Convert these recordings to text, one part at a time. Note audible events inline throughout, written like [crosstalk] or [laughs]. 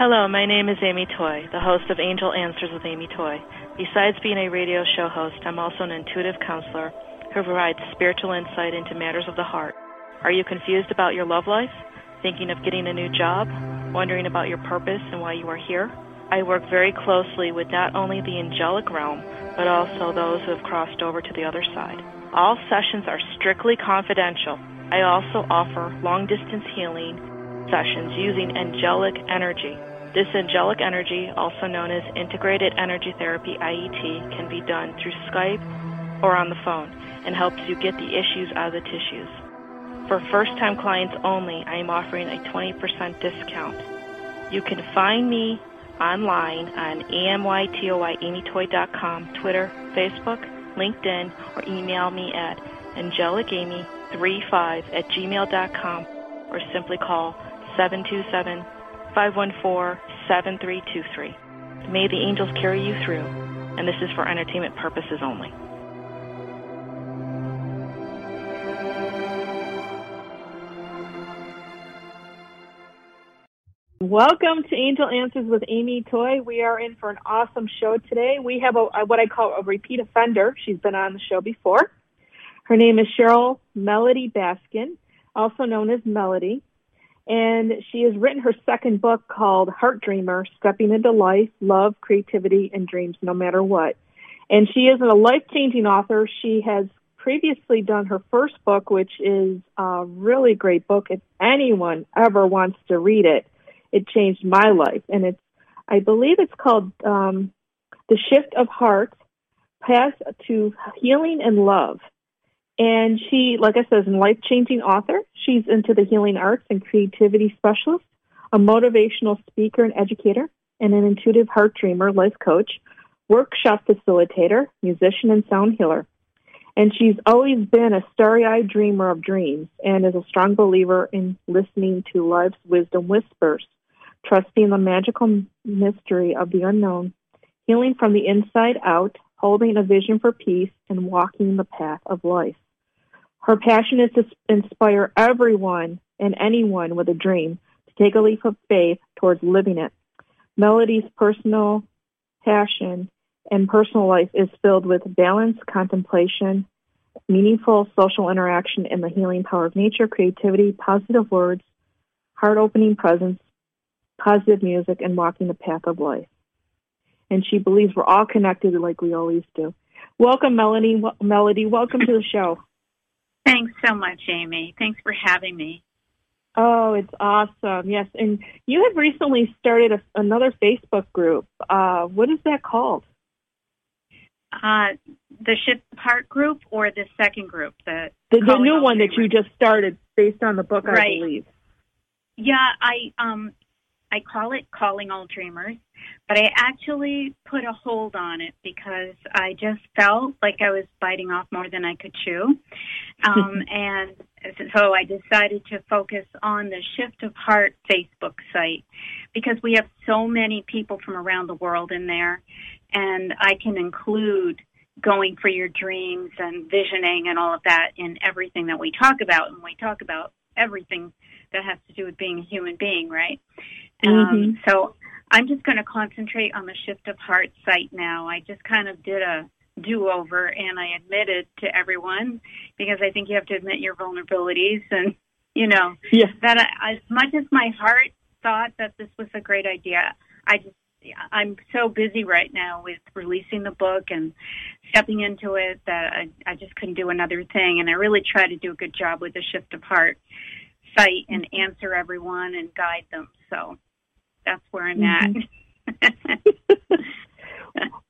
Hello, my name is Amy Toy, the host of Angel Answers with Amy Toy. Besides being a radio show host, I'm also an intuitive counselor who provides spiritual insight into matters of the heart. Are you confused about your love life? Thinking of getting a new job? Wondering about your purpose and why you are here? I work very closely with not only the angelic realm, but also those who have crossed over to the other side. All sessions are strictly confidential. I also offer long distance healing sessions using angelic energy. This angelic energy, also known as integrated energy therapy IET, can be done through Skype or on the phone and helps you get the issues out of the tissues. For first time clients only, I am offering a 20% discount. You can find me online on amytoyamytoy.com, Twitter, Facebook, LinkedIn, or email me at angelicamy35 at gmail.com or simply call 727 514 7323. May the angels carry you through, and this is for entertainment purposes only. Welcome to Angel Answers with Amy Toy. We are in for an awesome show today. We have a, what I call a repeat offender. She's been on the show before. Her name is Cheryl Melody Baskin, also known as Melody. And she has written her second book called Heart Dreamer, Stepping into Life, Love, Creativity, and Dreams No Matter What. And she is a life-changing author. She has previously done her first book, which is a really great book. If anyone ever wants to read it, it changed my life. And it's, I believe it's called um, The Shift of Heart, Path to Healing and Love. And she, like I said, is a life-changing author. She's into the healing arts and creativity specialist, a motivational speaker and educator, and an intuitive heart dreamer, life coach, workshop facilitator, musician, and sound healer. And she's always been a starry-eyed dreamer of dreams and is a strong believer in listening to life's wisdom whispers trusting the magical mystery of the unknown, healing from the inside out, holding a vision for peace, and walking the path of life. Her passion is to inspire everyone and anyone with a dream to take a leap of faith towards living it. Melody's personal passion and personal life is filled with balance, contemplation, meaningful social interaction, and the healing power of nature, creativity, positive words, heart opening presence, positive music, and walking the path of life. And she believes we're all connected like we always do. Welcome, Melanie. Melody, welcome to the show. Thanks so much, Amy. Thanks for having me. Oh, it's awesome. Yes. And you have recently started a, another Facebook group. Uh, what is that called? Uh, the Shift Heart group or the second group? The, the, the new one that you just started based on the book, I right. believe. Yeah, I um I call it Calling All Dreamers, but I actually put a hold on it because I just felt like I was biting off more than I could chew. Um, [laughs] and so I decided to focus on the Shift of Heart Facebook site because we have so many people from around the world in there, and I can include going for your dreams and visioning and all of that in everything that we talk about. And we talk about everything that has to do with being a human being, right? Um, mm-hmm. Um, so I'm just going to concentrate on the Shift of Heart site now. I just kind of did a do over and I admitted to everyone because I think you have to admit your vulnerabilities and you know yeah. that I, as much as my heart thought that this was a great idea, I just I'm so busy right now with releasing the book and stepping into it that I, I just couldn't do another thing. And I really try to do a good job with the Shift of Heart site and answer everyone and guide them. So that's where I'm mm-hmm. at. [laughs]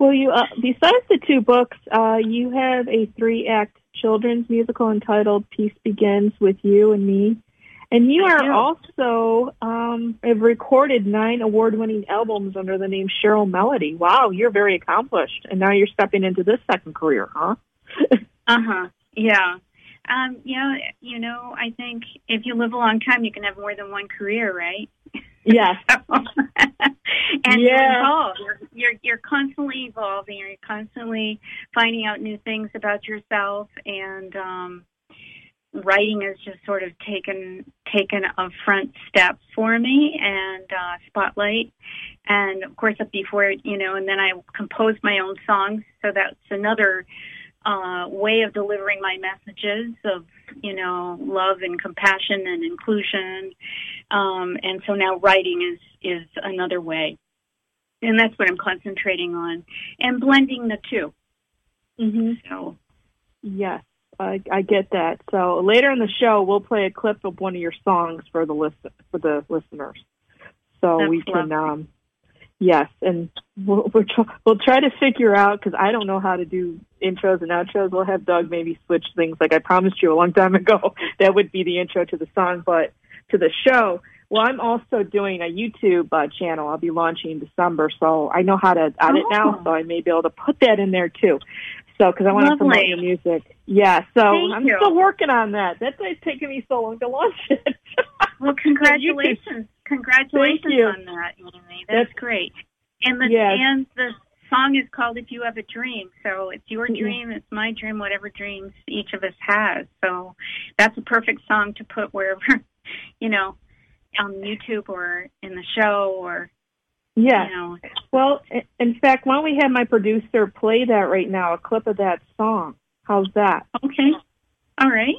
well, you uh, besides the two books, uh, you have a three-act children's musical entitled "Peace Begins with You and Me," and you are also um, have recorded nine award-winning albums under the name Cheryl Melody. Wow, you're very accomplished, and now you're stepping into this second career, huh? [laughs] uh huh. Yeah. Um, yeah, you know, I think if you live a long time, you can have more than one career, right? Yes. [laughs] and yeah. you You're, you're you're constantly evolving. You're constantly finding out new things about yourself, and um, writing has just sort of taken taken a front step for me and uh, spotlight. And of course before you know and then i compose my own songs. So that's another uh, way of delivering my messages of you know love and compassion and inclusion. Um, and so now writing is is another way and that's what i'm concentrating on and blending the 2 mm-hmm. so yes I, I get that. So later in the show, we'll play a clip of one of your songs for the list for the listeners, so That's we can. lovely. um Yes, and we'll we'll try, we'll try to figure out because I don't know how to do intros and outros. We'll have Doug maybe switch things. Like I promised you a long time [laughs] ago, that would be the intro to the song, but to the show. Well, I'm also doing a YouTube uh, channel. I'll be launching in December, so I know how to edit now. Oh. So I may be able to put that in there too. So because I want to promote your music. Yeah. So Thank I'm you. still working on that. That's why it's taken me so long to launch it. [laughs] Well, congratulations! Congratulations on that, Amy. That's, That's- great. And the Yes. and the song is called "If You Have a Dream." So it's your dream, it's my dream, whatever dreams each of us has. So that's a perfect song to put wherever, [laughs] you know, on YouTube or in the show or yeah. you know. Well, in fact, why don't we have my producer play that right now, a clip of that song? How's that? Okay. All right.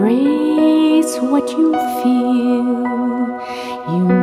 Embrace what you feel, you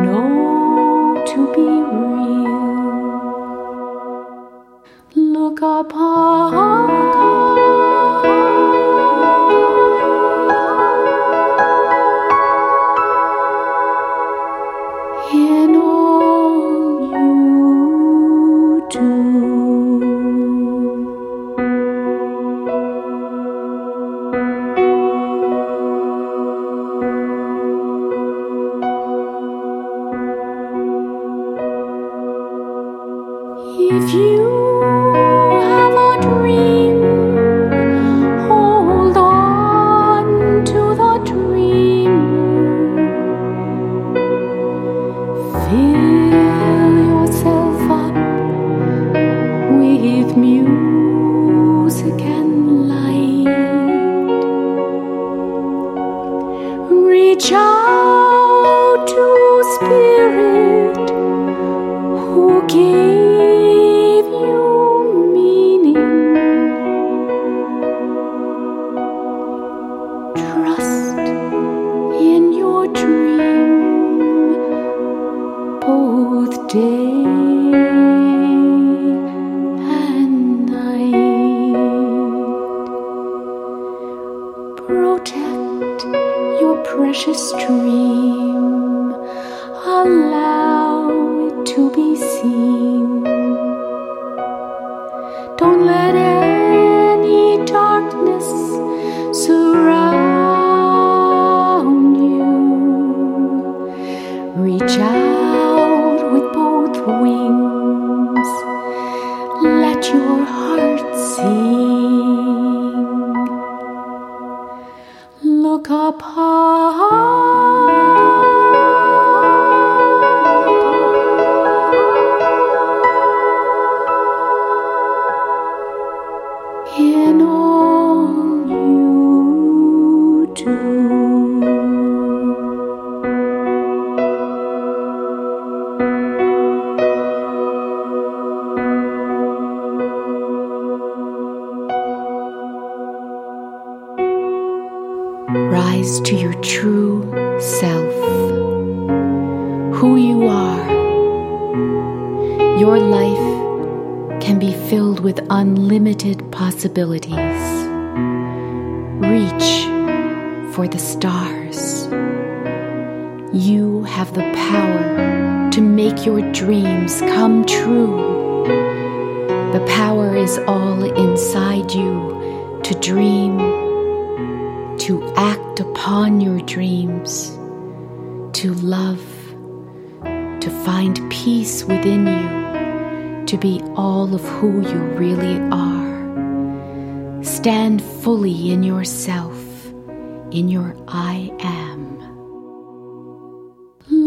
Don't let any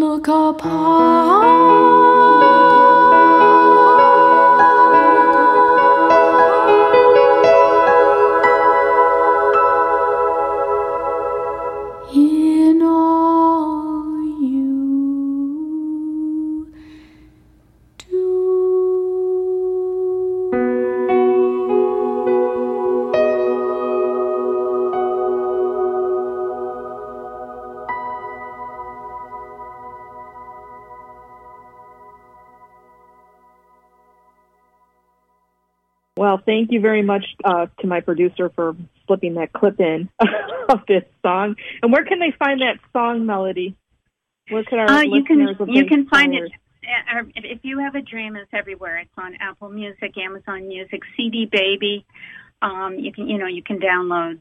Look upon thank you very much uh, to my producer for slipping that clip in [laughs] of this song. And where can they find that song melody? Where can our Uh, you can listeners, you can find it. uh, If you have a dream, it's everywhere. It's on Apple Music, Amazon Music, CD Baby. Um, you can you know you can download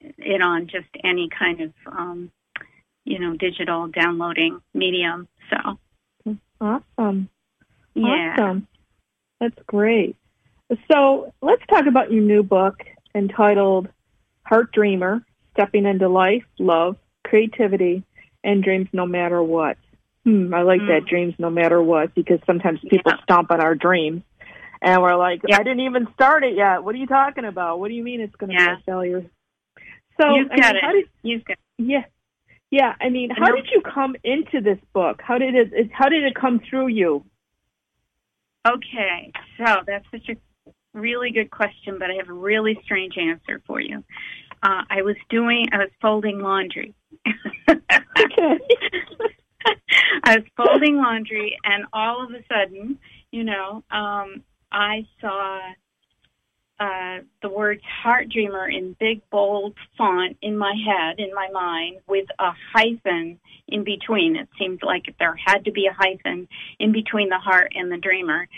it on just any kind of um, you know digital downloading medium. So Awesome. yeah. Awesome. That's great. So let's talk about your new book entitled Heart Dreamer Stepping into Life, Love, Creativity, and Dreams No Matter What. Hmm, I like that, Mm. dreams no matter what, because sometimes people Yeah. stomp on our dreams. And we're like, Yeah. I didn't even start it yet. What are you talking about? What do you mean it's going to Yeah. be a failure? So, You've I mean, how it. did You've got yeah, yeah. I mean, how did you come into this book? How did it? it- How did it come through you? Okay, so that's such a really good question, but I have a really strange answer for you. Uh, I was doing, I was folding laundry. Okay. [laughs] I was folding laundry, and all of a sudden, you know, um, I saw uh, the words "Heart Dreamer" in big bold font in my head, in my mind, with a hyphen in between. It seemed like there had to be a hyphen in between the heart and the dreamer,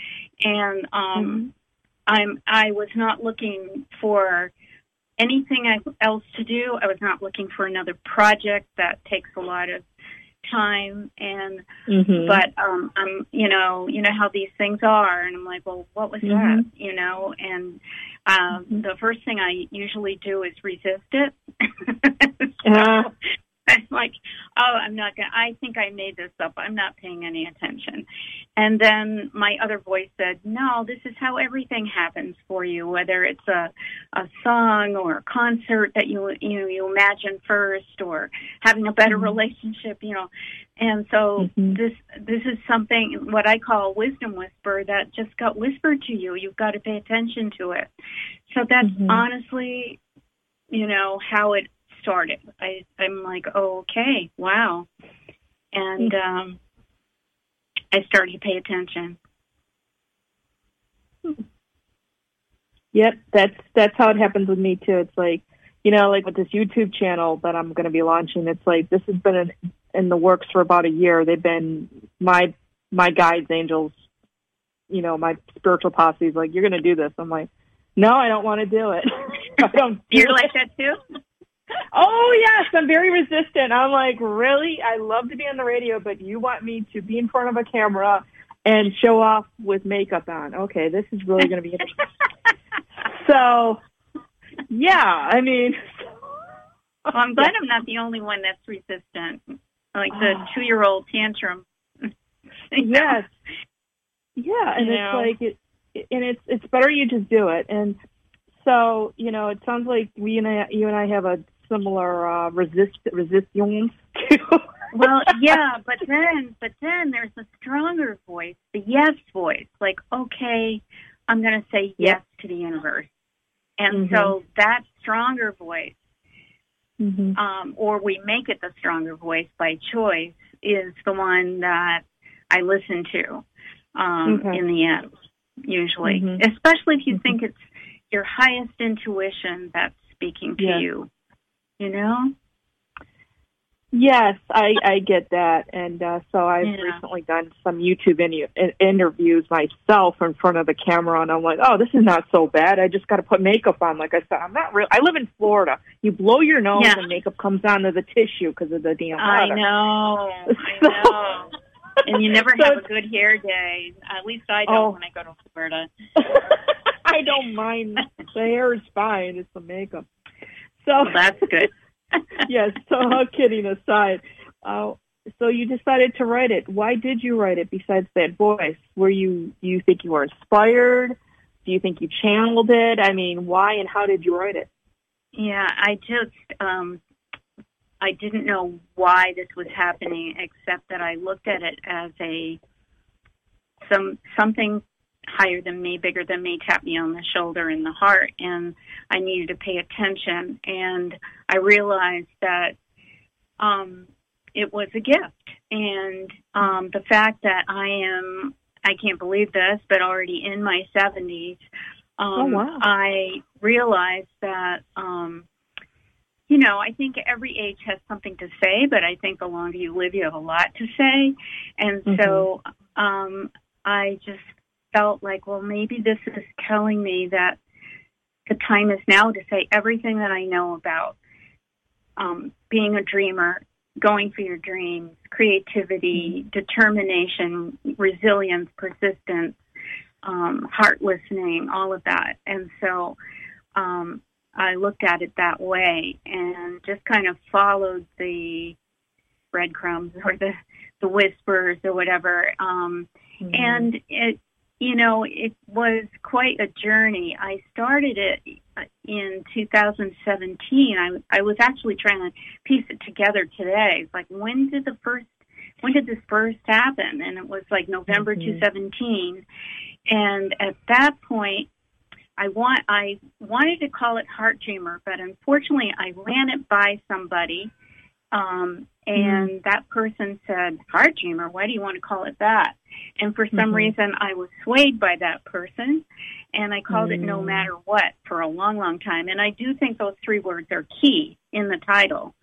and um, I'm I was not looking for anything else to do. I was not looking for another project that takes a lot of time and Mhm. but um i'm you know you know how these things are and i'm like well what was that Mhm. you know and um the first thing i usually do is resist it [laughs] So, Uh, [laughs] I'm like, oh, I'm not gonna. I think I made this up. I'm not paying any attention. And then my other voice said, no, this is how everything happens for you. Whether it's a a song or a concert that you you know, you imagine first, or having a better Mhm. relationship, you know. And so Mhm. this this is something what I call a wisdom whisper that just got whispered to you. You've got to pay attention to it. So that's Mhm. honestly, you know, how it started. I I'm like, oh, okay, wow, and um, I started to pay attention. Yep, that's that's how it happens with me too. It's like, you know, like with this YouTube channel that I'm going to be launching. It's like this has been in, in the works for about a year. They've been my my guides, angels, you know, my spiritual posse's like, you're going to do this. I'm like, no, I don't want to do it. [laughs] I don't. do You're it. like that too. Oh yes, I'm very resistant. I'm like, really? I love to be on the radio, but you want me to be in front of a camera and show off with makeup on. Okay, this is really going to be interesting. [laughs] So, yeah, I mean, I'm glad I'm not the only one that's resistant. Like the ah. Oh. two year old tantrum. [laughs] yes. Yeah, and You it's know? like it, and it's it's better you just do it. And so you know, it sounds like we and I, you and I have a similar uh, resist resistance [laughs] well, yeah, but then, but then there's a stronger voice, the yes voice. Like, okay, I'm going to say yes to the universe, and Mhm. so that stronger voice, mm-hmm. um, or we make it the stronger voice by choice, is the one that I listen to um, Okay. in the end. Usually, Mhm. especially if you Mhm. think it's your highest intuition that's speaking to Yes. you. You know. Yes, I I get that, and uh, so I've Yeah. recently done some YouTube in, in, interviews myself in front of the camera, and I'm like, oh, this is not so bad. I just got to put makeup on. Like I said, I'm not real. I live in Florida. You blow your nose, Yeah. and makeup comes onto the tissue because of the damn I water. know. [laughs] I know. and you never So have a good hair day. At least I don't Oh. when I go to Florida. [laughs] I don't mind. The hair is fine. It's the makeup. So that's good. [laughs] yes. So all kidding aside, uh, so you decided to write it. Why did you write it? Besides that voice, were you? Do you think you were inspired? Do you think you channeled it? I mean, why and how did you write it? Yeah, I just um I didn't know why this was happening except that I looked at it as a some something higher than me, bigger than me tapped me on the shoulder and the heart and I needed to pay attention and I realized that um it was a gift and um the fact that I am I can't believe this, but already in my 70s um, Oh, wow. I realized that, um, you know, I think every age has something to say, but I think the longer you live, you have a lot to say. And so um, I just felt like, well, maybe this is telling me that the time is now to say everything that I know about um, being a dreamer, going for your dreams, creativity, determination, resilience, persistence, um, heart listening, all of that. And so um, I looked at it that way and just kind of followed the breadcrumbs [laughs] or the, the whispers or whatever. Um, and it, you know, it was quite a journey. I started it in 2017. I, I was actually trying to piece it together today. It's like, when did the first, when did this first happen? And it was like November Mhm. 2017. And at that point, I want I wanted to call it Heart Dreamer, but unfortunately, I ran it by somebody, um, and that person said, "Heart Dreamer, why do you want to call it that?" And for some Mhm. reason, I was swayed by that person, and I called it "No Mm. Matter What" for a long, long time. And I do think those three words are key in the title,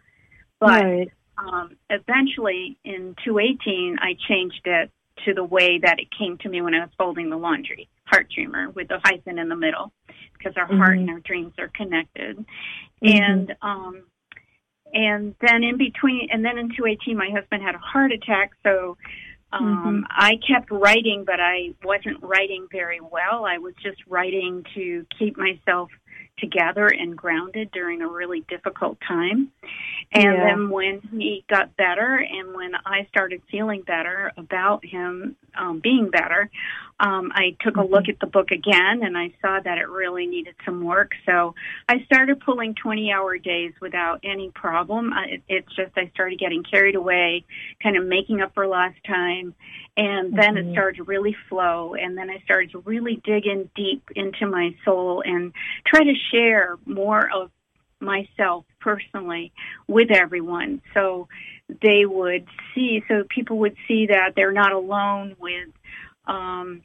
but right. um, eventually in 218, I changed it to the way that it came to me when I was folding the laundry, heart dreamer with the hyphen in the middle, because our heart and our dreams are connected. Mhm. And um, and then in between, and then in 218, my husband had a heart attack, so. Um, Mhm. I kept writing, but I wasn't writing very well. I was just writing to keep myself together and grounded during a really difficult time. And Yeah. then when he got better and when I started feeling better about him um, being better, um, I took a Mhm. look at the book again and I saw that it really needed some work. So I started pulling 20 hour days without any problem. I, it's just I started getting carried away, kind of making up for lost time. And then it Mhm. started to really flow. And then I started to really dig in deep into my soul and try to share more of myself personally with everyone. So they would see so people would see that they're not alone with um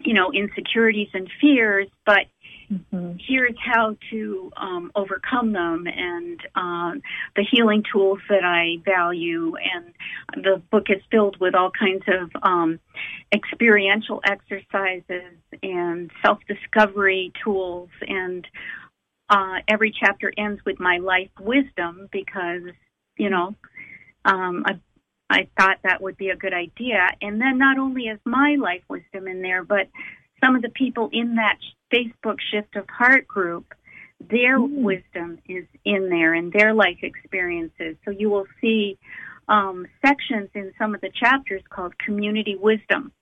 you know insecurities and fears but Mhm. here's how to um, overcome them and um, the healing tools that I value. And the book is filled with all kinds of um, experiential exercises and self discovery tools. And uh, every chapter ends with my life wisdom because, you know, um, I I thought that would be a good idea. And then not only is my life wisdom in there, but some of the people in that Facebook Shift of Heart group, their mm. wisdom is in there and their life experiences. So you will see um, sections in some of the chapters called community wisdom.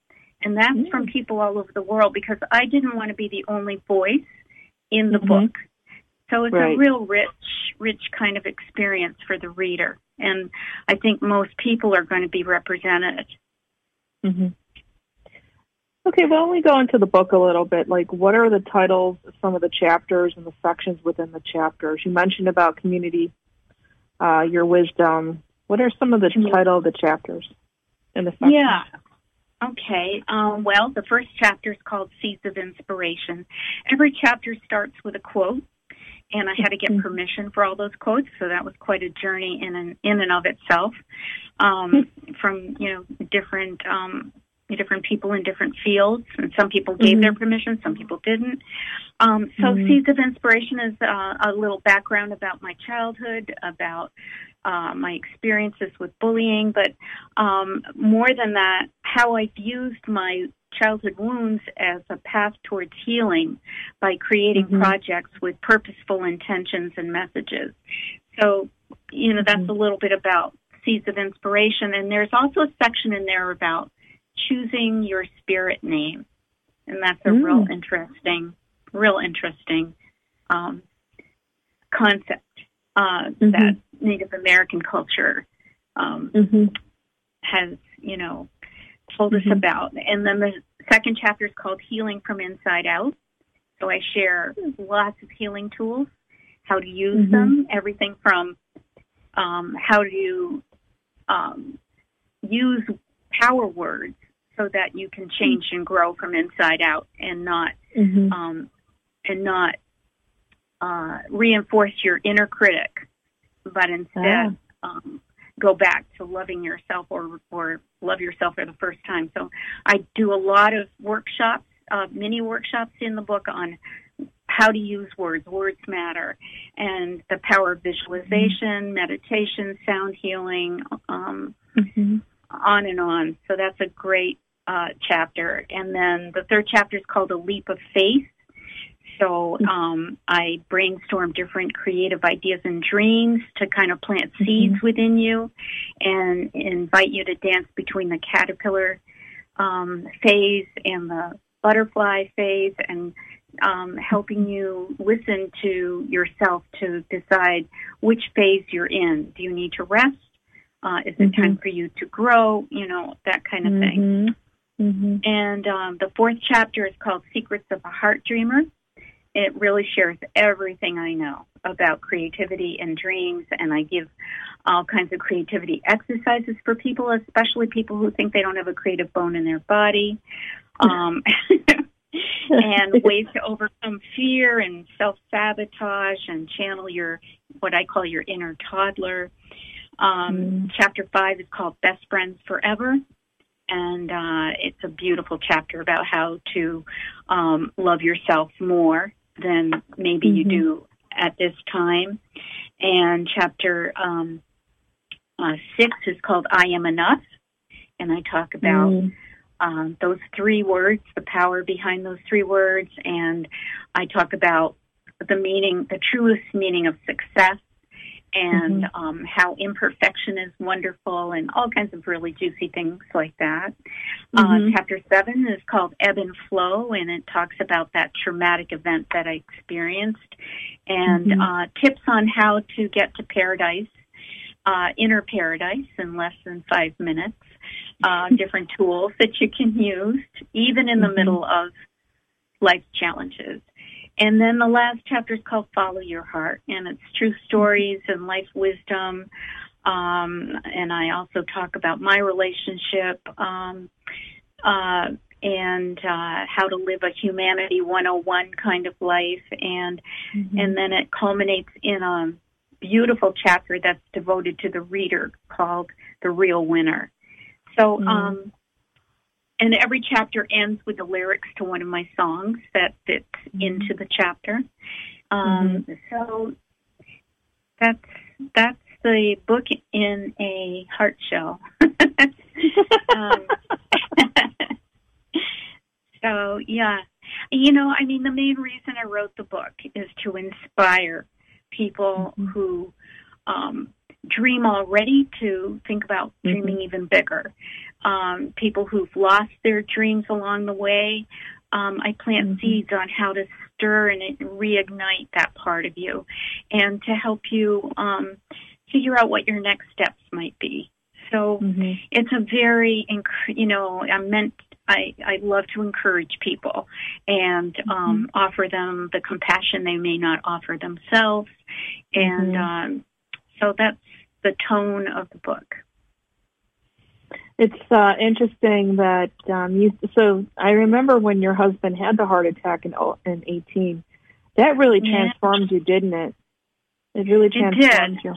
And that's mm. from people all over the world because I didn't want to be the only voice in the mm-hmm. book. So it's right. a real rich, rich kind of experience for the reader. And I think most people are going to be represented. Mm-hmm. Okay, well, we go into the book a little bit. Like, what are the titles of some of the chapters and the sections within the chapters? You mentioned about community, uh, your wisdom. What are some of the mm-hmm. title of the chapters in the sections? Yeah. Okay. Um, well, the first chapter is called Seeds of Inspiration. Every chapter starts with a quote, and I had to get mm-hmm. permission for all those quotes, so that was quite a journey in and in and of itself. Um, [laughs] from you know different um, different people in different fields, and some people gave mm-hmm. their permission, some people didn't. Um, so, mm-hmm. Seeds of Inspiration is uh, a little background about my childhood, about uh, my experiences with bullying, but um, more than that, how I've used my childhood wounds as a path towards healing by creating mm-hmm. projects with purposeful intentions and messages. So, you know, that's mm-hmm. a little bit about seeds of inspiration. And there's also a section in there about choosing your spirit name. And that's a mm. real interesting, real interesting um, concept uh, mm-hmm. that Native American culture um, mm-hmm. has, you know, told mm-hmm. us about. And then the second chapter is called Healing from Inside Out. So I share lots of healing tools, how to use mm-hmm. them, everything from um, how to um, use power words so that you can change and grow from inside out and not mm-hmm. um, and not uh, reinforce your inner critic, but instead ah. um, go back to loving yourself or or love yourself for the first time. So I do a lot of workshops, uh, mini workshops in the book on how to use words. Words matter, and the power of visualization, mm-hmm. meditation, sound healing. Um, mm-hmm on and on. So that's a great uh, chapter. And then the third chapter is called A Leap of Faith. So um, I brainstorm different creative ideas and dreams to kind of plant mm-hmm. seeds mm-hmm. within you and invite you to dance between the caterpillar um, phase and the butterfly phase and um, helping you listen to yourself to decide which phase you're in. Do you need to rest? Uh, is it mm-hmm. time for you to grow? You know, that kind of thing. Mm-hmm. And um, the fourth chapter is called Secrets of a Heart Dreamer. It really shares everything I know about creativity and dreams, and I give all kinds of creativity exercises for people, especially people who think they don't have a creative bone in their body. [laughs] Um, [laughs] and ways to overcome fear and self sabotage and channel your what I call your inner toddler. Um, mm. Chapter five is called Best Friends Forever. And uh, it's a beautiful chapter about how to um, love yourself more than maybe mm-hmm. you do at this time. And chapter um, uh, six is called I Am Enough. And I talk about mm. um, those three words, the power behind those three words. And I talk about the meaning, the truest meaning of success and mm-hmm. um, how imperfection is wonderful and all kinds of really juicy things like that. Uh, mm-hmm. Uh, chapter seven is called Ebb and Flow, and it talks about that traumatic event that I experienced and mm-hmm. uh, tips on how to get to paradise, uh, inner paradise in less than five minutes. Uh, [laughs] different tools that you can use, even in the mm-hmm. middle of life challenges. And then the last chapter is called Follow Your Heart, and it's true stories and life wisdom. Um, and I also talk about my relationship um, uh, and uh, how to live a humanity 101 kind of life. And mm-hmm. and then it culminates in a beautiful chapter that's devoted to the reader called The Real Winner. So mm-hmm. um, and every chapter ends with the lyrics to one of my songs that fits mm-hmm. into the chapter. Um, mm-hmm. So that's that's the book in a heart shell. [laughs] um, [laughs] so yeah, you know, I mean, the main reason I wrote the book is to inspire people mm-hmm. who um, dream already to think about mm-hmm. dreaming mm-hmm. even bigger. Um, people who've lost their dreams along the way. Um, I plant mm-hmm. seeds on how to stir and reignite that part of you, and to help you um, figure out what your next steps might be. So mm-hmm. it's a very, you know, I'm meant. I, I love to encourage people and mm-hmm. um, offer them the compassion they may not offer themselves, and mm-hmm. um, so that's the tone of the book. It's uh, interesting that um, you. So I remember when your husband had the heart attack in in eighteen. That really transformed yeah. you, didn't it? It really transformed it you.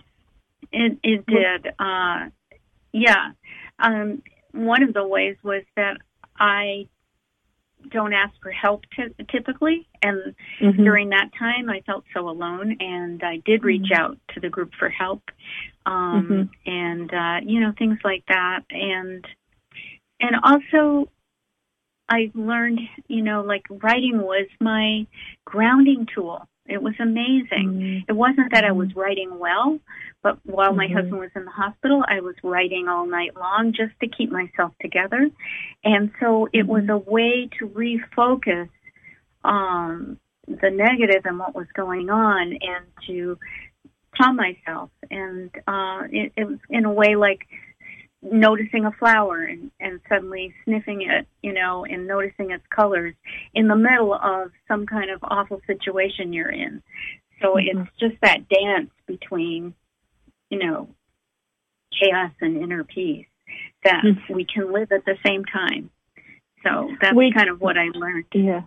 It it did. Uh, yeah. Um, one of the ways was that I don't ask for help t- typically. And mm-hmm. during that time, I felt so alone, and I did reach mm-hmm. out to the group for help, um, mm-hmm. and uh, you know things like that. And and also, I learned, you know, like writing was my grounding tool. It was amazing. Mm-hmm. It wasn't that I was mm-hmm. writing well, but while my mm-hmm. husband was in the hospital, I was writing all night long just to keep myself together. And so it was a way to refocus um, the negative and what was going on and to calm myself. And uh, it, it was in a way like noticing a flower and, and suddenly sniffing it, you know, and noticing its colors in the middle of some kind of awful situation you're in. So mm-hmm. it's just that dance between, you know, chaos and inner peace that mm-hmm. we can live at the same time. So that's we, kind of what I learned. Yeah.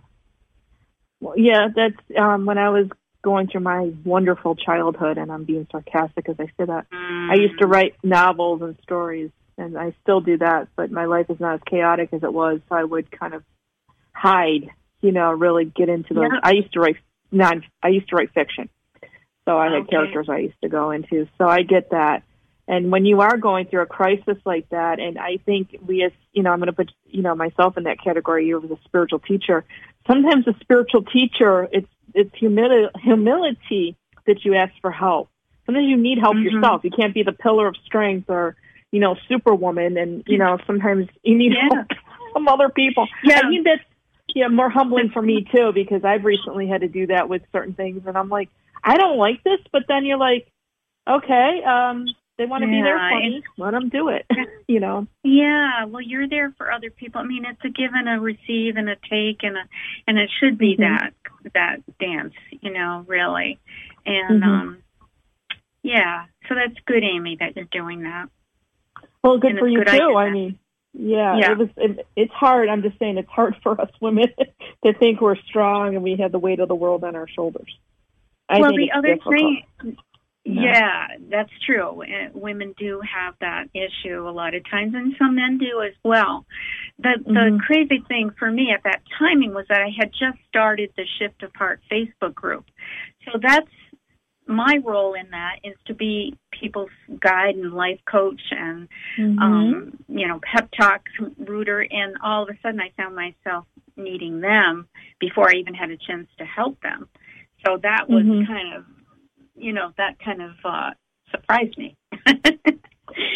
Well, yeah, that's um, when I was going through my wonderful childhood, and I'm being sarcastic as I say that. Mm. I used to mm. write novels and stories and I still do that, but my life is not as chaotic as it was. So I would kind of hide, you know, really get into those. Yeah. I used to write non. I used to write fiction, so I had okay. characters I used to go into. So I get that. And when you are going through a crisis like that, and I think we as you know, I'm going to put you know myself in that category. You as a spiritual teacher. Sometimes a spiritual teacher, it's it's humility, humility that you ask for help. Sometimes you need help mm-hmm. yourself. You can't be the pillar of strength or you know, superwoman and, you know, sometimes you need yeah. help [laughs] from other people. Yeah. I think that's yeah, more humbling for me too because I've recently had to do that with certain things and I'm like, I don't like this, but then you're like, okay, um, they want to yeah, be there for me. Let them do it. [laughs] you know. Yeah. Well, you're there for other people. I mean, it's a give and a receive and a take and a and it should be mm-hmm. that that dance. You know, really. And mm-hmm. um, yeah. So that's good, Amy, that you're doing that. Well, good and for you good too. I mean, yeah, yeah. it was. It, it's hard. I'm just saying, it's hard [laughs] for us women [laughs] to think we're strong and we have the weight of the world on our shoulders. I well, the other difficult. thing, yeah, that's true. Women do have that issue a lot of times, and some men do as well. The mm-hmm. the crazy thing for me at that timing was that I had just started the Shift of Heart Facebook group, so that's my role in that is to be people's guide and life coach and mm-hmm. um you know pep talk rooter and all of a sudden i found myself needing them before i even had a chance to help them so that was mm-hmm. kind of you know that kind of uh surprised me [laughs]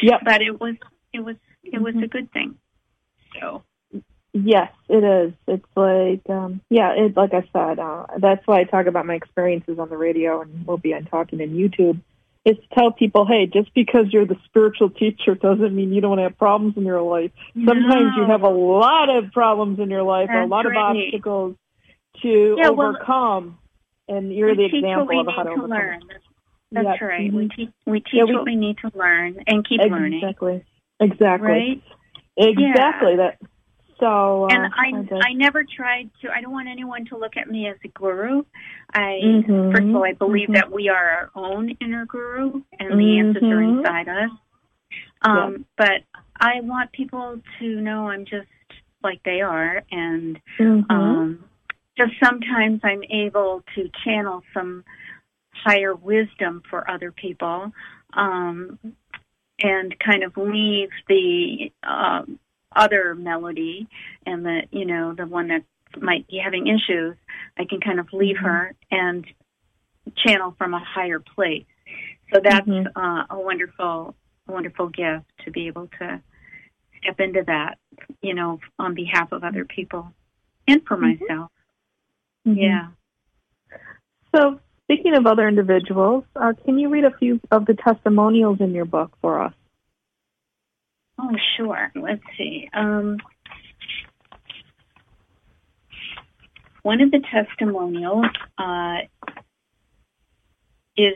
yeah but it was it was it was mm-hmm. a good thing so Yes, it is. It's like, um, yeah, it, like I said, uh, that's why I talk about my experiences on the radio and we'll be on talking in YouTube. Is to tell people, hey, just because you're the spiritual teacher doesn't mean you don't have problems in your life. Sometimes no. you have a lot of problems in your life, that's a lot right. of obstacles to yeah, overcome, well, and you're the example of how to, to overcome. Learn. That's right. Mm-hmm. We teach we teach yeah, we, what we need to learn and keep exactly. learning. Exactly. Exactly. Right. Exactly. That so, uh, and I, I never tried to. I don't want anyone to look at me as a guru. I mm-hmm. first of all, I believe mm-hmm. that we are our own inner guru, and the mm-hmm. answers are inside us. Um, yeah. But I want people to know I'm just like they are, and mm-hmm. um, just sometimes I'm able to channel some higher wisdom for other people, um, and kind of leave the um, other melody and the you know the one that might be having issues, I can kind of leave mm-hmm. her and channel from a higher place. So that's mm-hmm. uh, a wonderful, wonderful gift to be able to step into that, you know, on behalf of other people and for mm-hmm. myself. Mm-hmm. Yeah. So, speaking of other individuals, uh, can you read a few of the testimonials in your book for us? Oh, sure. Let's see. Um, one of the testimonials uh, is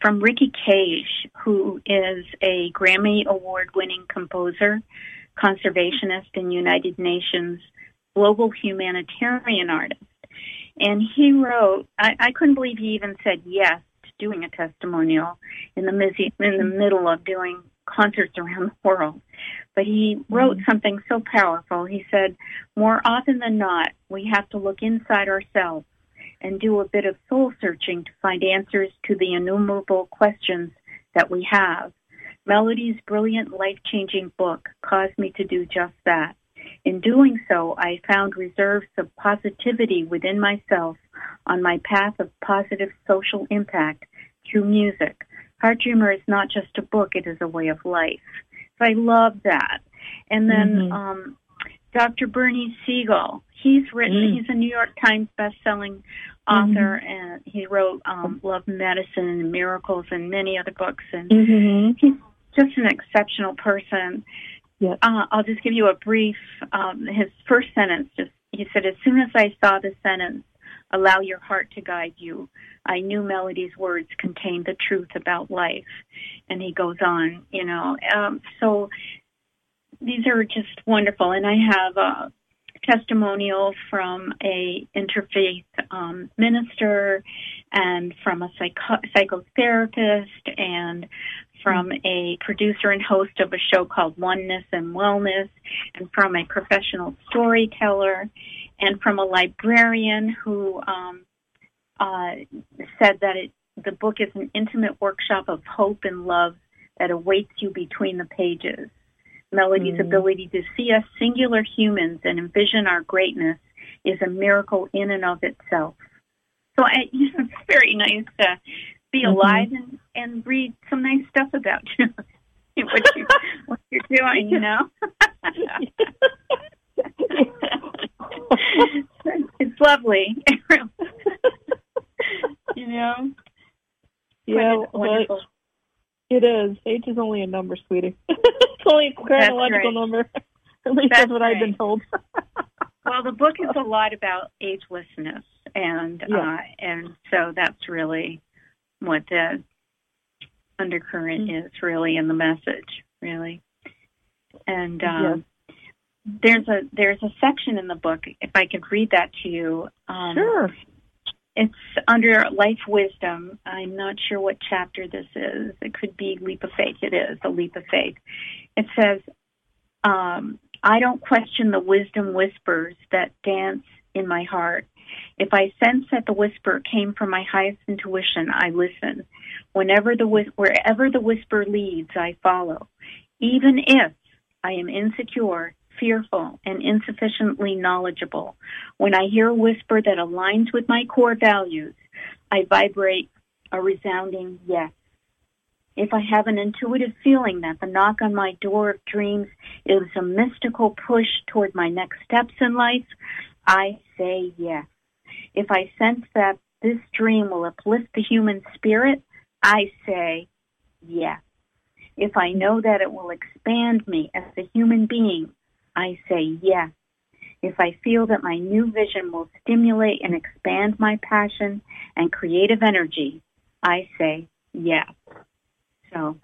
from Ricky Kej, who is a Grammy Award winning composer, conservationist, and United Nations global humanitarian artist. And he wrote, I, I couldn't believe he even said yes to doing a testimonial in the, in the middle of doing concerts around the world. But he wrote mm-hmm. something so powerful. He said, More often than not, we have to look inside ourselves and do a bit of soul searching to find answers to the innumerable questions that we have. Melody's brilliant, life changing book caused me to do just that. In doing so, I found reserves of positivity within myself on my path of positive social impact through music. Heart Dreamer is not just a book, it is a way of life. So I love that. And then mm-hmm. um, Dr. Bernie Siegel, he's written, mm. he's a New York Times best-selling author, mm-hmm. and he wrote um, Love Medicine and Miracles and many other books. And mm-hmm. he's just an exceptional person. Yes. Uh, I'll just give you a brief. Um, his first sentence, just he said, "As soon as I saw the sentence, allow your heart to guide you, I knew Melody's words contained the truth about life." And he goes on, you know. Um, so these are just wonderful, and I have a testimonial from a interfaith um, minister and from a psycho- psychotherapist and from a producer and host of a show called Oneness and Wellness, and from a professional storyteller, and from a librarian who um, uh, said that it, the book is an intimate workshop of hope and love that awaits you between the pages. Melody's mm. ability to see us singular humans and envision our greatness is a miracle in and of itself. So I, you [laughs] know, it's very nice to be mm-hmm. alive and, and read some nice stuff about you. [laughs] what you what you're doing, you know. [laughs] [laughs] it's lovely. [laughs] you know. Yeah, well, it is. Age is only a number, sweetie. [laughs] it's only a chronological right. number. At least that's, that's what right. I've been told. well, the book is a lot about agelessness, and yeah. uh, and so that's really what the undercurrent mm-hmm. is really in the message, really. And um. There's a there's a section in the book. If I could read that to you. Um, sure. It's under life wisdom. I'm not sure what chapter this is. It could be leap of faith. It is a leap of faith. It says, um, "I don't question the wisdom whispers that dance in my heart. If I sense that the whisper came from my highest intuition, I listen. Whenever the wherever the whisper leads, I follow. Even if I am insecure, fearful, and insufficiently knowledgeable, when I hear a whisper that aligns with my core values, I vibrate a resounding yes. If I have an intuitive feeling that the knock on my door of dreams is a mystical push toward my next steps in life, I say yes. If I sense that this dream will uplift the human spirit, I say yes. If I know that it will expand me as a human being, I say yes. If I feel that my new vision will stimulate and expand my passion and creative energy, I say yes. So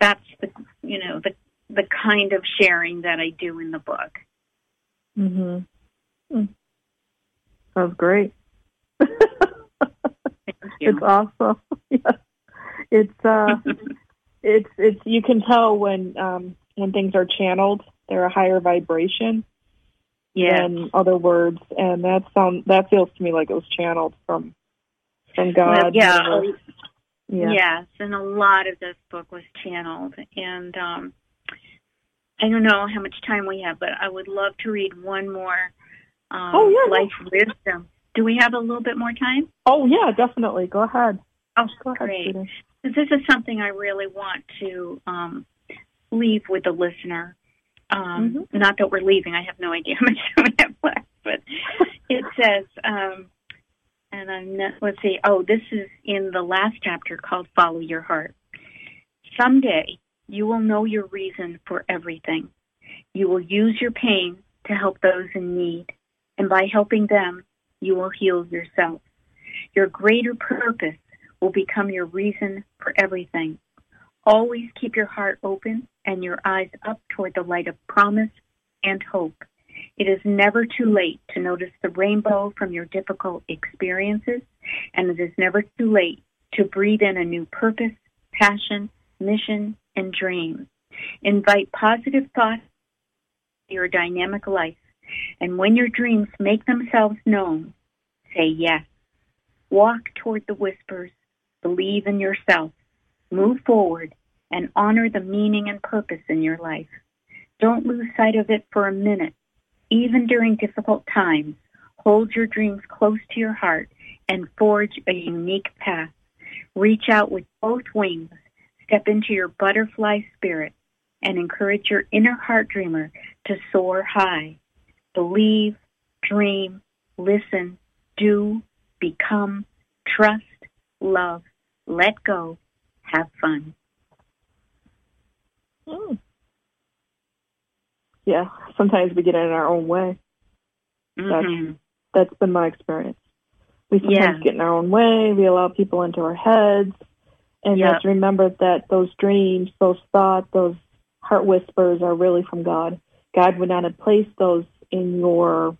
that's the you know the the kind of sharing that I do in the book. Mhm. Mm. That's great. [laughs] it's awesome. [laughs] yeah. It's uh [laughs] it's it's you can tell when um when things are channeled, they're a higher vibration yeah. than other words and that sound that feels to me like it was channeled from from God. Yeah. yeah. Yes, and a lot of this book was channeled and um I don't know how much time we have, but I would love to read one more um, Oh, yeah, life wisdom. Do we have a little bit more time? Oh yeah, definitely. Go ahead. Oh, Go ahead, great. sweetie. This is something I really want to um, leave with the listener. Um, Mm-hmm. Not that we're leaving. I have no idea how much time we have left, but it says, um, and I'm not, let's see. Oh, this is in the last chapter called "Follow Your Heart." Someday you will know your reason for everything. You will use your pain to help those in need, and by helping them, you will heal yourself. Your greater purpose will become your reason for everything. Always keep your heart open and your eyes up toward the light of promise and hope. It is never too late to notice the rainbow from your difficult experiences, and it is never too late to breathe in a new purpose, passion, mission, and dream. Invite positive thoughts to your dynamic life, and when your dreams make themselves known, say yes. Walk toward the whispers, believe in yourself, move forward, and honor the meaning and purpose in your life. Don't lose sight of it for a minute. Even during difficult times, hold your dreams close to your heart and forge a unique path. Reach out with both wings, step into your butterfly spirit, and encourage your inner heart dreamer to soar high. Believe, dream, listen, do, become, trust, love, let go, have fun. Mm. Yeah, sometimes we get in our own way. Mhm. That's been my experience. We sometimes Yeah. get in our own way. We allow people into our heads, and Yep. let's remember that those dreams, those thoughts, those heart whispers are really from God. God would not have placed those in your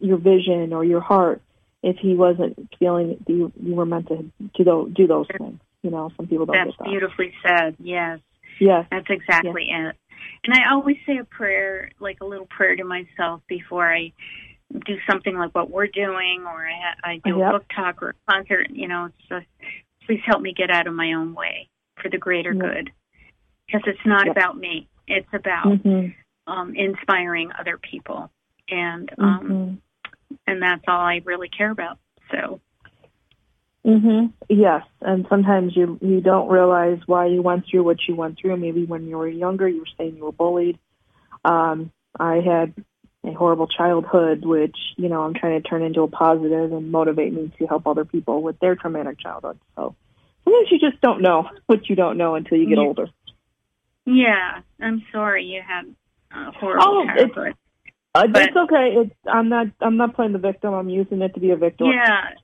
your vision or your heart if He wasn't feeling that you, you were meant to do do those things. You know, some people don't That's that. beautifully said. Yes, Yes. that's exactly it. And I always say a prayer, like a little prayer to myself before I do something like what we're doing, or I, I do Yep. a book talk or a concert. You know, it's just please help me get out of my own way for the greater Yep. good, because it's not Yep. about me. It's about hmm um, inspiring other people, and um, hmm and that's all I really care about. So hmm Yes, and sometimes you you don't realize why you went through what you went through. Maybe when you were younger, you were saying you were bullied. Um, I had a horrible childhood, which you know I'm trying to turn into a positive and motivate me to help other people with their traumatic childhood. So sometimes you just don't know [laughs] what you don't know until you get Yeah. older. yeah, I'm sorry you had a horrible Oh, it's- childhood. Uh, But- it's okay. It's, I'm not I'm not playing the victim. I'm using it to be a victim. Yeah.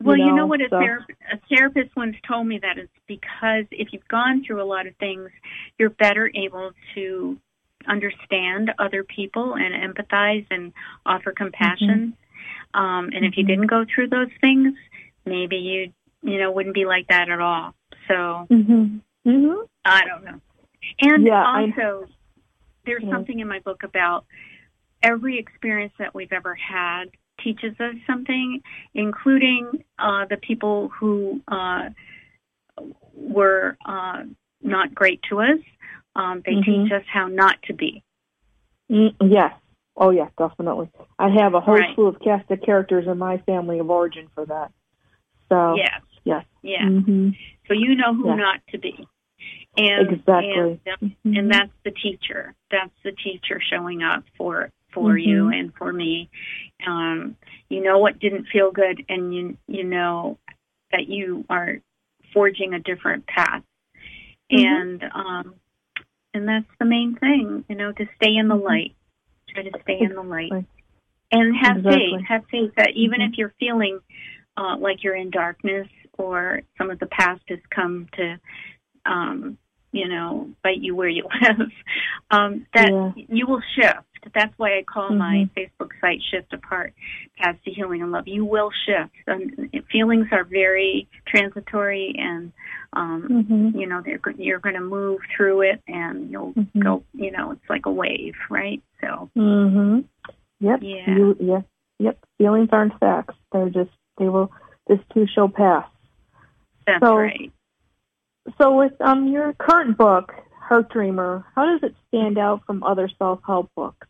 Well, you know, know, what a, so- therap- a therapist once told me that it's because if you've gone through a lot of things, you're better able to understand other people and empathize and offer compassion. Um, and if you Mhm. didn't go through those things, maybe you you know wouldn't be like that at all. So Mhm. Mhm. I don't know. And Yeah, I- also, there's Yeah. something in my book about every experience that we've ever had teaches us something, including uh, the people who uh, were uh, not great to us. Um, they Mhm. teach us how not to be. Mm, yes. Oh, yeah, definitely. I have a whole Right. slew of cast of characters in my family of origin for that. So, yes. yes. Yeah. hmm So you know who not to be. And, Exactly. And, um, Mhm. and that's the teacher. That's the teacher showing up for for Mhm. you and for me. Um, you know what didn't feel good, and you you know that you are forging a different path. Mhm. And um, and that's the main thing. You know, to stay in the Mhm. light. Try to stay in the light. And have Exactly. faith. Have faith that even Mhm. if you're feeling uh, like you're in darkness or some of the past has come to, um, you know, bite you where you [laughs] live, um, that Yeah. you will shift. That's why I call my Mhm. Facebook site Shift of Heart, Paths to Healing and Love. You will shift. Um, feelings are very transitory and, um, Mhm. you know, they're, you're going to move through it and you'll Mhm. go, you know, it's like a wave, right? So, Mhm. Yep. Yeah. You, yeah. Yep. Feelings aren't facts. They're just they will. This too shall pass. that's So- right. So, with um your current book, Heart Dreamer, how does it stand out from other self help books?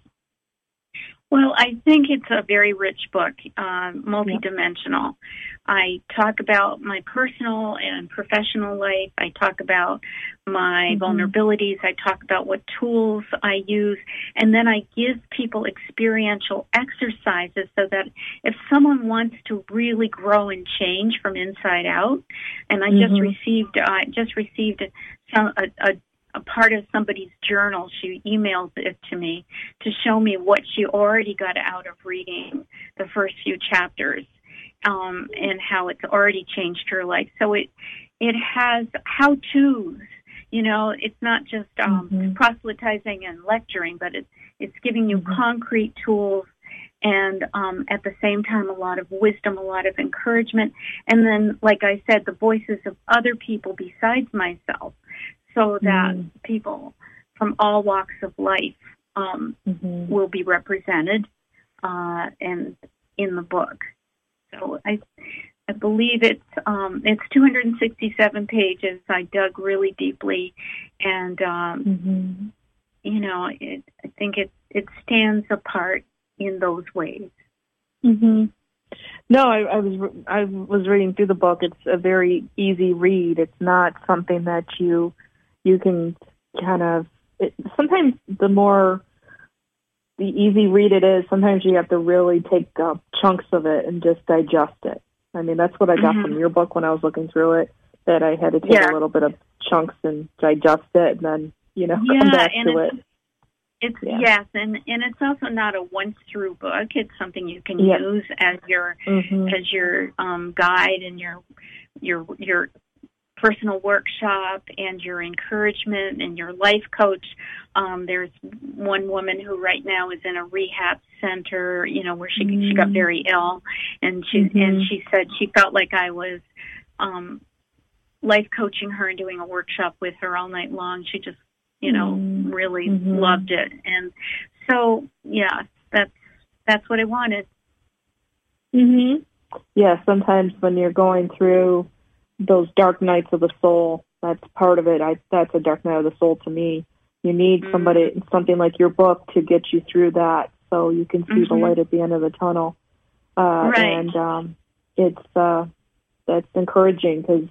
Well, I think it's a very rich book, uh, multidimensional. I talk about my personal and professional life. I talk about my mm-hmm. vulnerabilities. I talk about what tools I use. And then I give people experiential exercises so that if someone wants to really grow and change from inside out, and I mm-hmm. just received, I uh, just received some, a, a a part of somebody's journal. She emailed it to me to show me what she already got out of reading the first few chapters um, and how it's already changed her life. So it it has how tos. You know, it's not just um, mm-hmm. proselytizing and lecturing, but it's it's giving you mm-hmm. concrete tools and um, at the same time a lot of wisdom, a lot of encouragement, and then, like I said, the voices of other people besides myself so that mm. people from all walks of life um, mm-hmm. will be represented uh, and in the book. So I, I believe it's um, it's 267 pages. I dug really deeply, and um, mm-hmm. you know, it, I think it it stands apart in those ways. Mm-hmm. No, I, I was I was reading through the book. It's a very easy read. It's not something that you you can kind of it, sometimes the more the easy read it is, sometimes you have to really take uh, chunks of it and just digest it. I mean, that's what I got mm-hmm. from your book when I was looking through it. That I had to take yeah. a little bit of chunks and digest it, and then you know [laughs] yeah, come back to it. It's yeah. yes, and and it's also not a once through book. It's something you can use as your mm-hmm. as your um, guide and your your your personal workshop and your encouragement and your life coach. Um, there's one woman who right now is in a rehab center, you know, where she mm. she got very ill, and she mm-hmm. and she said she felt like I was um, life coaching her and doing a workshop with her all night long. She just, you know, mm. really mm-hmm. loved it, and so yeah, that's that's what I wanted. Mhm. Yeah, sometimes when you're going through those dark nights of the soul. That's part of it. I that's a dark night of the soul to me. You need mm-hmm. somebody something like your book to get you through that, so you can see mm-hmm. the light at the end of the tunnel. Uh, right. And um, it's uh, that's encouraging because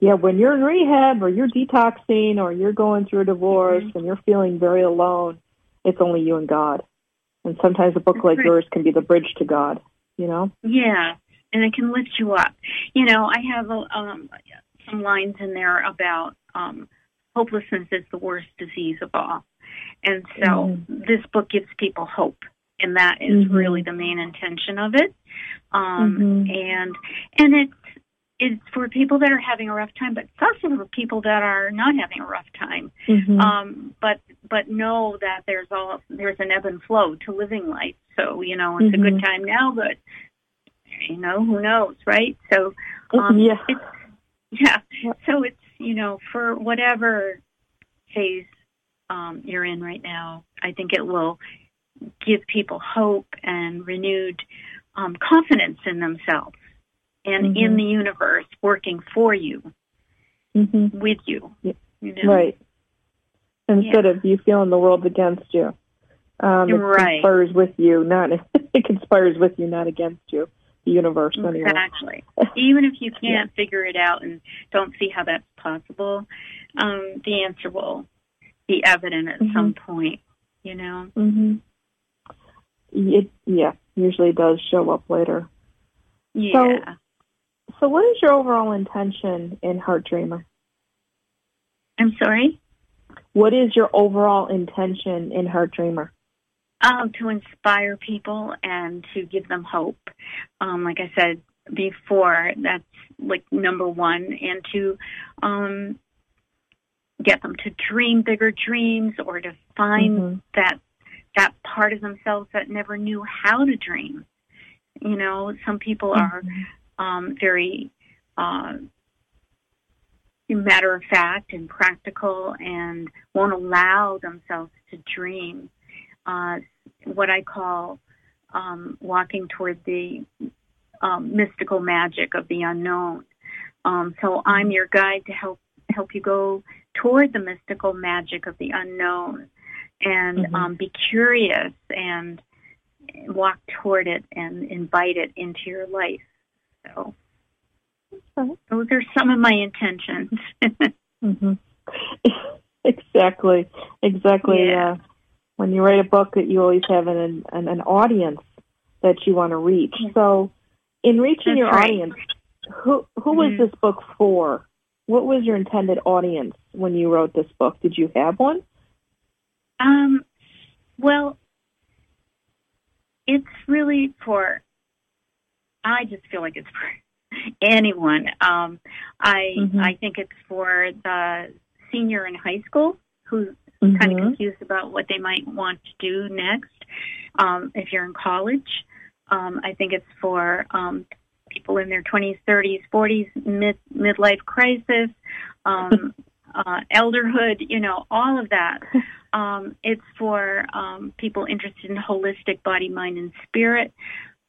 yeah, when you're in rehab or you're detoxing or you're going through a divorce mm-hmm. and you're feeling very alone, it's only you and God. And sometimes a book like yours can be the bridge to God. You know? Yeah, and it can lift you up. You know, I have a, um, some lines in there about um, hopelessness is the worst disease of all, and so mm-hmm. this book gives people hope, and that is mm-hmm. really the main intention of it. Um, mm-hmm. And and it's it's for people that are having a rough time, but it's also for people that are not having a rough time. Mm-hmm. Um, but but know that there's all there's an ebb and flow to living life. So you know it's mm-hmm. a good time now, but you know, who knows, right? So, um, yeah. It's, yeah. So it's, you know, for whatever phase um, you're in right now, I think it will give people hope and renewed um, confidence in themselves and mm-hmm. in the universe working for you, mm-hmm. with you. you know? Right. Instead yeah. of you feeling the world against you. Um, it right. conspires with you, not [laughs] it conspires with you, not against you universe anyway. Exactly. [laughs] Even if you can't yeah. figure it out and don't see how that's possible, um, the answer will be evident at mm-hmm. some point. You know. Mm-hmm. It yeah usually does show up later. Yeah. So, so what is your overall intention in Heart Dreamer? I'm sorry. What is your overall intention in Heart Dreamer? Um, to inspire people and to give them hope. Um, like I said before, that's like number one, and to um, get them to dream bigger dreams or to find mm-hmm. that that part of themselves that never knew how to dream. You know, some people are mm-hmm. um, very uh, matter of fact and practical and won't allow themselves to dream uh, what I call um, walking toward the um, mystical magic of the unknown. Um, so I'm mm-hmm. your guide to help help you go toward the mystical magic of the unknown, and mm-hmm. um, be curious and walk toward it and invite it into your life. So Okay. those are some of my intentions. [laughs] hmm [laughs] exactly. Exactly. Yeah. Uh, when you write a book, that you always have an an, an audience that you want to reach. So, in reaching That's your right. audience, who who was Mhm. this book for? What was your intended audience when you wrote this book? Did you have one? Um, well, it's really for. I just feel like it's [laughs] for anyone. Um, I Mhm. I think it's for the senior in high school who's kind of confused about what they might want to do next. Um, if you're in college, um, I think it's for um, people in their 20s, 30s, 40s, mid midlife crisis, um, [laughs] uh, elderhood. You know, all of that. Um, it's for um, people interested in holistic body, mind, and spirit,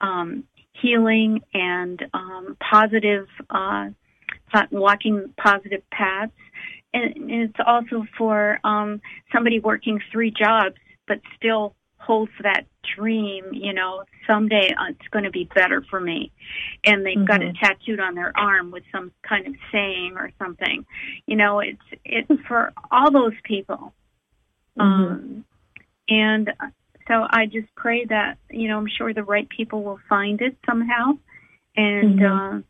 um, healing, and um, positive, uh, walking positive paths. And, and it's also for um, somebody working three jobs but still holds that dream. You know, someday uh, it's going to be better for me, and they've got it Mhm. tattooed on their arm with some kind of saying or something. You know, it's it's for all those people. Um, and so I just pray that, you know, I'm sure the right people will find it somehow. And, Mhm. uh,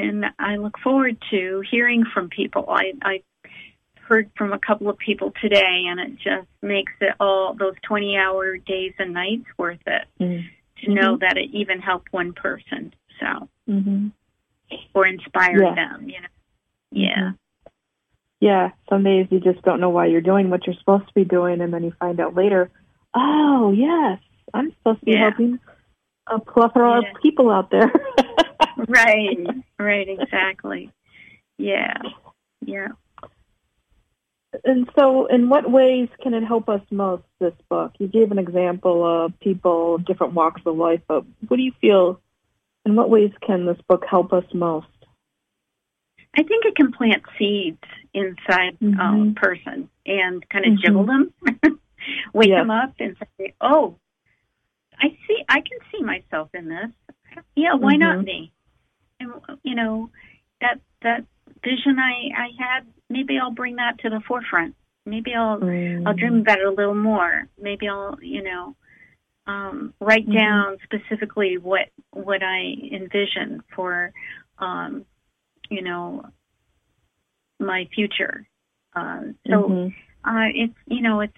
and I look forward to hearing from people. I, I heard from a couple of people today and it just makes it all those 20 hour days and nights worth it Mhm. to know that it even helped one person. So, Mhm. or inspired Yeah. them, you know. Yeah. Mhm. Yeah, some days you just don't know why you're doing what you're supposed to be doing, and then you find out later, oh, yes, I'm supposed to be Yeah. helping a plethora Yeah. of people out there. [laughs] [laughs] Right, right, exactly. Yeah, yeah. And so, in what ways can it help us most, this book? You gave an example of people, different walks of life, but what do you feel, in what ways can this book help us most? I think it can plant seeds inside Mhm. um, a person and kind of Mhm. jiggle them, [laughs] wake Yeah. them up, and say, "Oh, I see. I can see myself in this. Yeah, why not Mhm. me?" And you know, that that vision I I had. Maybe I'll bring that to the forefront. Maybe I'll Mm-hmm. I'll dream about it a little more. Maybe I'll, you know, um, write Mhm. down specifically what what I envision for, um, you know, my future. Uh, so Mhm. uh, it's you know it's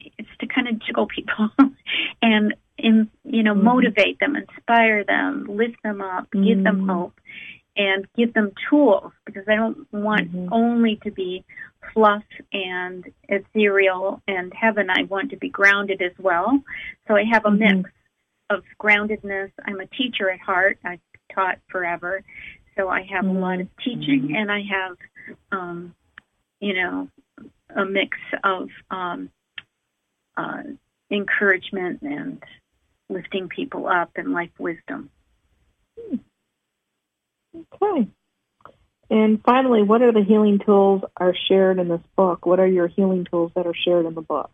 it's to kind of jiggle people [laughs] and and you know Mhm. motivate them, inspire them, lift them up, give them Mhm. hope, and give them tools because I don't want Mhm. only to be fluff and ethereal and heaven. I want to be grounded as well. So I have a mix of groundedness. I'm a teacher at heart. I've taught forever. So I have a lot of teaching and I have, um, you know, a mix of um, uh, encouragement and lifting people up and life wisdom. Okay. And finally, what are the healing tools are shared in this book? What are your healing tools that are shared in the book?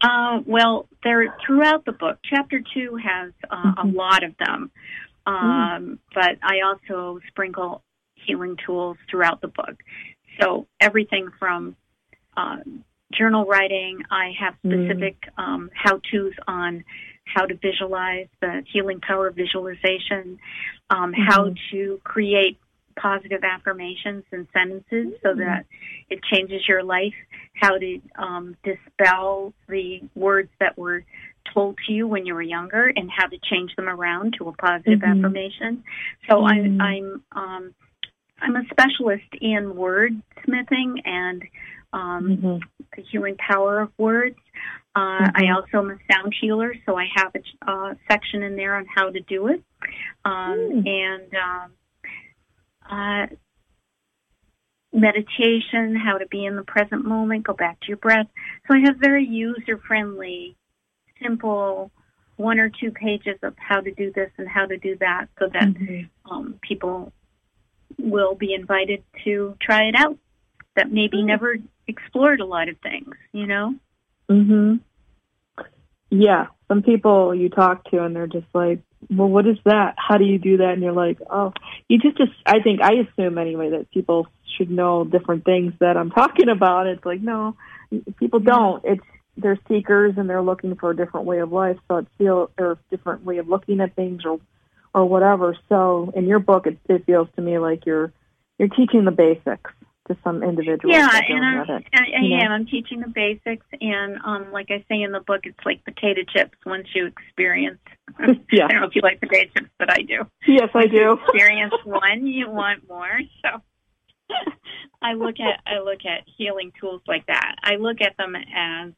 Uh, well, they're throughout the book. Chapter two has uh, a Mhm. lot of them, um, but I also sprinkle healing tools throughout the book. So everything from uh, journal writing, I have Mm. specific um, how tos on how to visualize the healing power of visualization, um, how to create positive affirmations and sentences so Mm. that it changes your life, how to um, dispel the words that were told to you when you were younger and how to change them around to a positive Mhm. affirmation. So Mhm. I'm I'm um, I'm a specialist in wordsmithing and um, Mhm. the healing power of words. Uh, I Mhm. also am a sound healer, so I have a uh, section in there on how to do it. Um, Mm. And um, uh, meditation, how to be in the present moment, go back to your breath. So I have very user friendly, simple one or two pages of how to do this and how to do that so that Mhm. um, people will be invited to try it out that maybe Mm. never explored a lot of things, you know? Mhm. Yeah, some people you talk to and they're just like, well, what is that? How do you do that? And you're like, oh, you just, just I think, I assume anyway that people should know different things that I'm talking about. It's like, no, people don't. It's, they're seekers and they're looking for a different way of life. So it's feel, or different way of looking at things or, or whatever. So in your book, it, it feels to me like you're, you're teaching the basics to some individuals. Yeah, and I'm, I, I am. I'm teaching the basics, and um, like I say in the book, it's like potato chips. Once you experience, [laughs] [laughs] yeah. I don't know if you like potato chips, but I do. Yes, I do. [laughs] experience one, you want more. So I look at I look at healing tools like that. I look at them as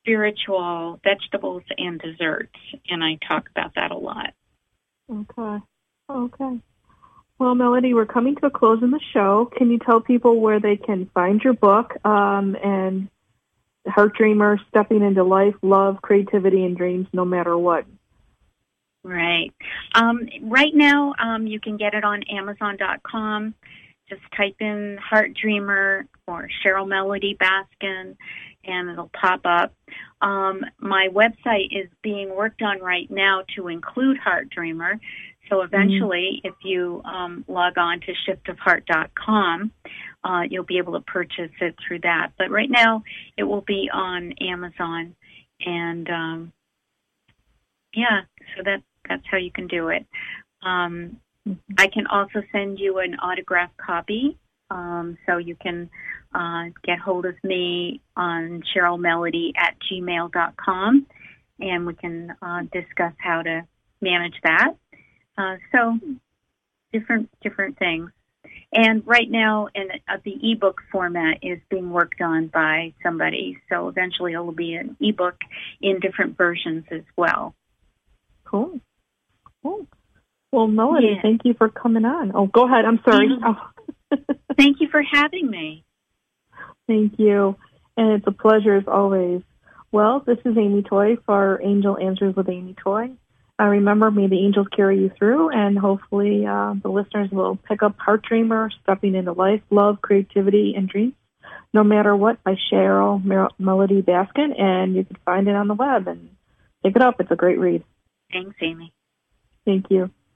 spiritual vegetables and desserts, and I talk about that a lot. Okay. Okay. Well, Melody, we're coming to a close in the show. Can you tell people where they can find your book um, and Heart Dreamer, Stepping into Life, Love, Creativity, and Dreams, no matter what? Right. Um, right now, um, you can get it on Amazon.com. Just type in Heart Dreamer or Cheryl Melody Baskin, and it'll pop up. Um, my website is being worked on right now to include Heart Dreamer. So eventually, mm-hmm. if you um, log on to shiftofheart.com, uh, you'll be able to purchase it through that. But right now, it will be on Amazon, and um, yeah, so that that's how you can do it. Um, I can also send you an autographed copy, um, so you can uh, get hold of me on Cheryl Melody at gmail.com, and we can uh, discuss how to manage that. Uh, so different different things. And right now, in uh, the ebook format is being worked on by somebody. So eventually, it will be an ebook in different versions as well. Cool. Cool. Well, Melody, yeah. thank you for coming on. Oh, go ahead. I'm sorry. Oh. [laughs] thank you for having me. Thank you. And it's a pleasure as always. Well, this is Amy Toy for Angel Answers with Amy Toy. Uh, remember, may the angels carry you through, and hopefully uh, the listeners will pick up Heart Dreamer, Stepping into Life, Love, Creativity, and Dreams, no matter what, by Cheryl Mer- Melody Baskin, and you can find it on the web and pick it up. It's a great read. Thanks, Amy. Thank you.